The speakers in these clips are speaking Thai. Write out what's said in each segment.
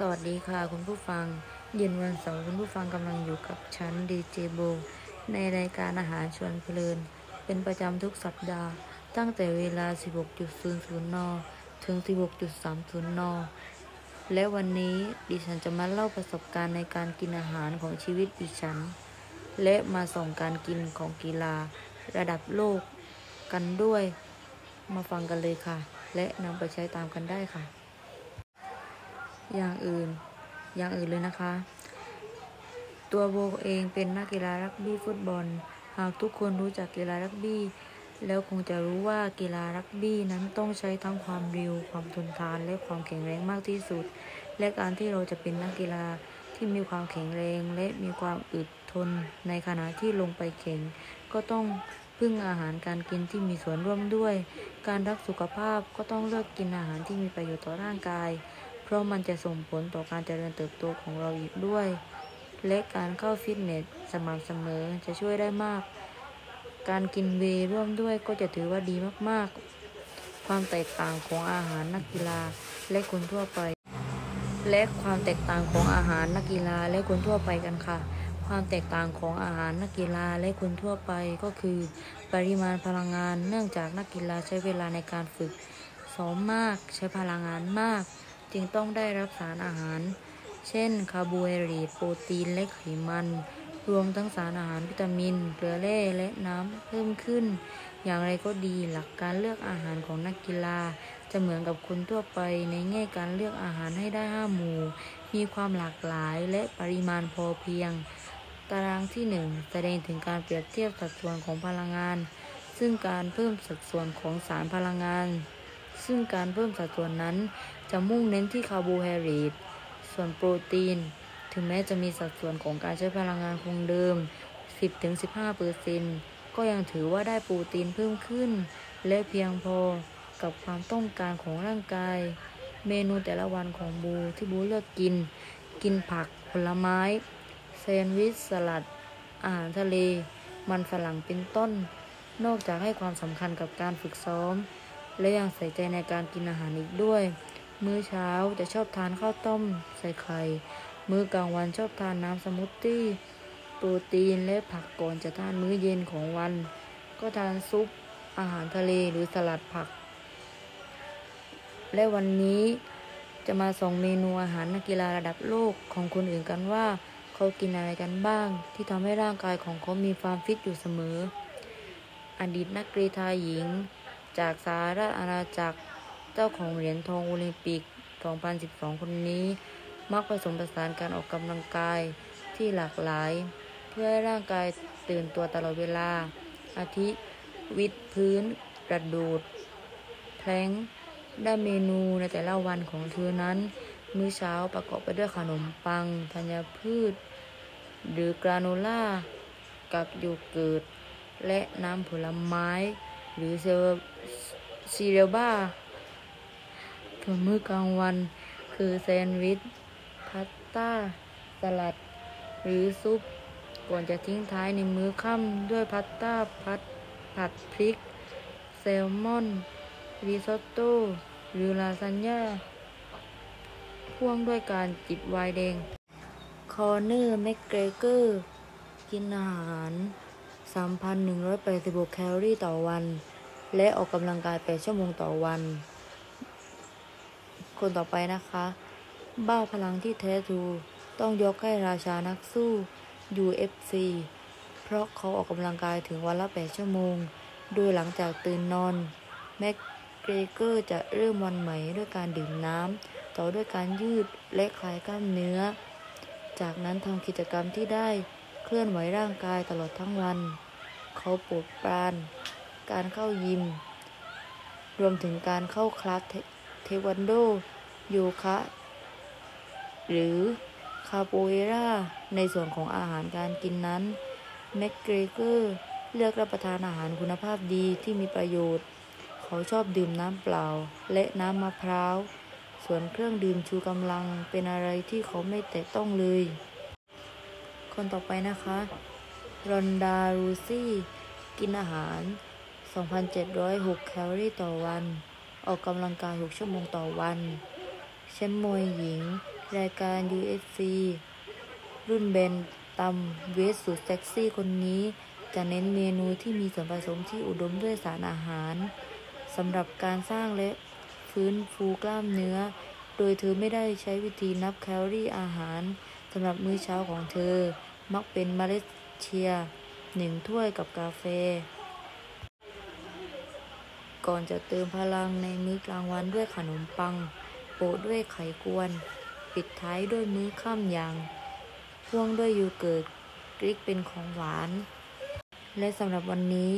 สวัสดีค่ะคุณผู้ฟัง เย็นวันเสาร์คุณผู้ฟังกำลังอยู่กับฉันดีเจโบในรายการอาหารชวนเพลิน เป็นประจำทุกสัปดาห์ ตั้งแต่เวลา 16.00 น ถึง 16.30 น และวันนี้ดิฉันจะมาเล่าประสบการณ์ในการกินอาหารของชีวิตดิฉัน และมาส่องการกินของกีฬาระดับโลกกันด้วย มาฟังกันเลยค่ะ และนำไปใช้ตามกันได้ค่ะ อย่างอื่น อย่างอื่นเลยนะคะ ตัวโบเองเป็นนักกีฬารักบี้ฟุตบอล หากทุกคนรู้จักกีฬารักบี้ แล้วคงจะรู้ว่ากีฬารักบี้นั้นต้องใช้ทั้งความเร็ว ความทนทาน และความแข็งแรงมากที่สุด และการที่เราจะเป็นนักกีฬาที่มีความแข็งแรงและมีความอึดทนในขณะที่ลงไปแข่งก็ต้องพึ่งอาหารการกินที่มีส่วนร่วมด้วย การรักสุขภาพก็ต้องเลือกกินอาหารที่มีประโยชน์ต่อร่างกาย เพราะมันจะส่งผลต่อการเจริญเติบโตของเราอีกด้วย และการเข้าฟิตเนสสม่ำเสมอจะช่วยได้มาก การกินเวร่วมด้วยก็จะถือว่าดีมากๆ ความแตกต่างของอาหารนักกีฬาและคนทั่วไป และความแตกต่างของอาหารนักกีฬาและคนทั่วไปกันค่ะ ความแตกต่างของอาหารนักกีฬาและคนทั่วไปก็คือ ปริมาณพลังงาน เนื่องจากนักกีฬาใช้เวลาในการฝึกซ้อมมาก ใช้พลังงานมาก จึงต้องได้รับสารอาหาร เช่น คาร์โบไฮเดรตโปรตีนและไขมัน รวมทั้งสารอาหารวิตามิน เกลือแร่และน้ำเพิ่มขึ้น อย่างไรก็ดีหลักการเลือกอาหารของนักกีฬา จะเหมือนกับคนทั่วไปในแง่การเลือกอาหารให้ได้ห้าหมู่ มีความหลากหลายและปริมาณพอเพียง ตารางที่ 1 แสดงถึงการเปรียบเทียบสัดส่วนของพลังงาน ซึ่งการเพิ่มสัดส่วนของสารพลังงาน ซึ่งการเพิ่มสัดส่วนนั้นจะมุ่งเน้นที่คาร์โบไฮเดรตส่วนโปรตีน ถึงแม้จะมีสัดส่วนของการใช้พลังงานคงเดิม 10-15%ก็ยังถือว่าได้โปรตีนเพิ่มขึ้น และเพียงพอกับความต้องการของร่างกาย เมนูแต่ละวันของโบว์ที่โบว์เลือกกิน กินผักผลไม้ แซนด์วิชสลัด อาหารทะเล มันฝรั่งเป็นต้น นอกจากให้ความสำคัญกับการฝึกซ้อม และยังใส่ใจในการกินอาหารอีกด้วย มื้อเช้าจะชอบทานข้าวต้ม ใส่ไข่ มื้อกลางวันชอบทานน้ำสมูทตี้ โปรตีนและผักก่อนจะทานมื้อเย็นของวัน ก็ทานซุป อาหารทะเลหรือสลัดผัก และวันนี้จะมาส่องเมนูอาหารนักกีฬาระดับโลกของคนอื่นกันว่า เขากินอะไรกันบ้าง ที่ทำให้ร่างกายของเขามีความฟิตอยู่เสมอ อดีตนักกรีฑาหญิง จากสหรัฐอาณาจักรเจ้าของเหรียญทองโอลิมปิก 2012 คนนี้ มักผสมผสานการออกกำลังกายที่หลากหลาย เพื่อให้ร่างกายตื่นตัวตลอดเวลา อาทิ วิดพื้น กระโดดแพลงก์ โดยเมนูในแต่ละวันของเธอนั้น มื้อเช้าประกอบไปด้วยขนมปัง ธัญพืช หรือกราโนล่า กับโยเกิร์ต และน้ำผลไม้ หรือเซอร์ ซีเรียลบ้าง ส่วนมื้อกลางวันคือแซนด์วิชพาสต้า สลัด หรือซุป ก่อนจะทิ้งท้ายในมื้อค่ำด้วยพาสต้าพัดผัดพริก แซลมอน ริซอตโต้ หรือลาซานญ่าพ่วงด้วยการจิบไวน์แดง คอเนอร์แม็กเกรเกอร์ กินอาหาร 3,186 แคลอรี่ต่อวัน และออกกำลังกาย 8 ชั่วโมงต่อวัน คนต่อไปนะคะบ้าพลังที่แท้ทรูต้องยกให้ราชานักสู้ UFC เพราะเขาออกกำลังกายถึงวันละ 8 ชั่วโมง โดยหลังจากตื่นนอน แม็กเกรเกอร์จะเริ่มวันใหม่ด้วยการดื่มน้ำ ต่อด้วยการยืดและคลายกล้ามเนื้อ จากนั้นทำกิจกรรมที่ได้เคลื่อนไหวร่างกายตลอดทั้งวัน เขาปรดปราน การเข้ายิม รวมถึงการเข้าคลาสเทควันโด โยคะ หรือคาโปเอราในส่วนของอาหารการกินนั้นแม็กเกรเกอร์เลือกรับประทานอาหารคุณภาพดีที่มีประโยชน์ เขาชอบดื่มน้ำเปล่า และน้ำมะพร้าว ส่วนเครื่องดื่มชูกำลังเป็นอะไรที่เขาไม่แตะต้องเลย คนต่อไปนะคะรอนดารูซี่ กินอาหาร 2,706 แคลอรี่ต่อวัน ออกกำลังกาย 6 ชั่วโมงต่อวันแชมป์มวยหญิง รายการ UFC รุ่นเบนตัมเวทสุดเซ็กซี่คนนี้ จะเน้นเมนูที่มีส่วนผสมที่อุดมด้วยสารอาหารสำหรับการสร้างและฟื้นฟูกล้ามเนื้อ โดยเธอไม่ได้ใช้วิธีนับแคลอรี่อาหารสำหรับมื้อเช้าของเธอ มักเป็นเมล็ดเชียหนึ่งถ้วยกับกาแฟ ก่อนจะเติมพลังในมื้อกลางวันด้วยขนมปัง โปะด้วยไข่กวน ปิดท้ายด้วยมื้อค่ำอย่าง พ่วงด้วยโยเกิร์ตกรีกเป็นของหวาน และสำหรับวันนี้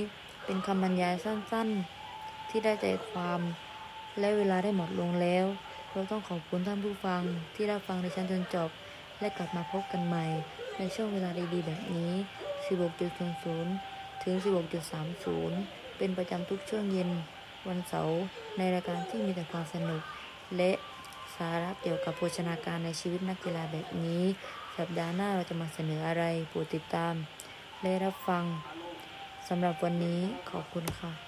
เป็นคำบรรยายสั้นๆ ที่ได้ใจความ และเวลาได้หมดลงแล้ว เราต้องขอบคุณท่านผู้ฟังที่รับฟังในชั้นจนจบ และกลับมาพบกันใหม่ ในช่วงเวลาดีๆ แบบนี้ 16.00 ถึง 16.30 เป็นประจำทุกช่วงเย็น วันเสาร์ในรายการที่มีแต่ความสนุก และสาระเกี่ยวกับโภชนาการในชีวิตนักกีฬาแบบนี้ สัปดาห์หน้าเราจะมาเสนออะไรโปรดติดตามและรับฟังสำหรับวันนี้ขอบคุณค่ะ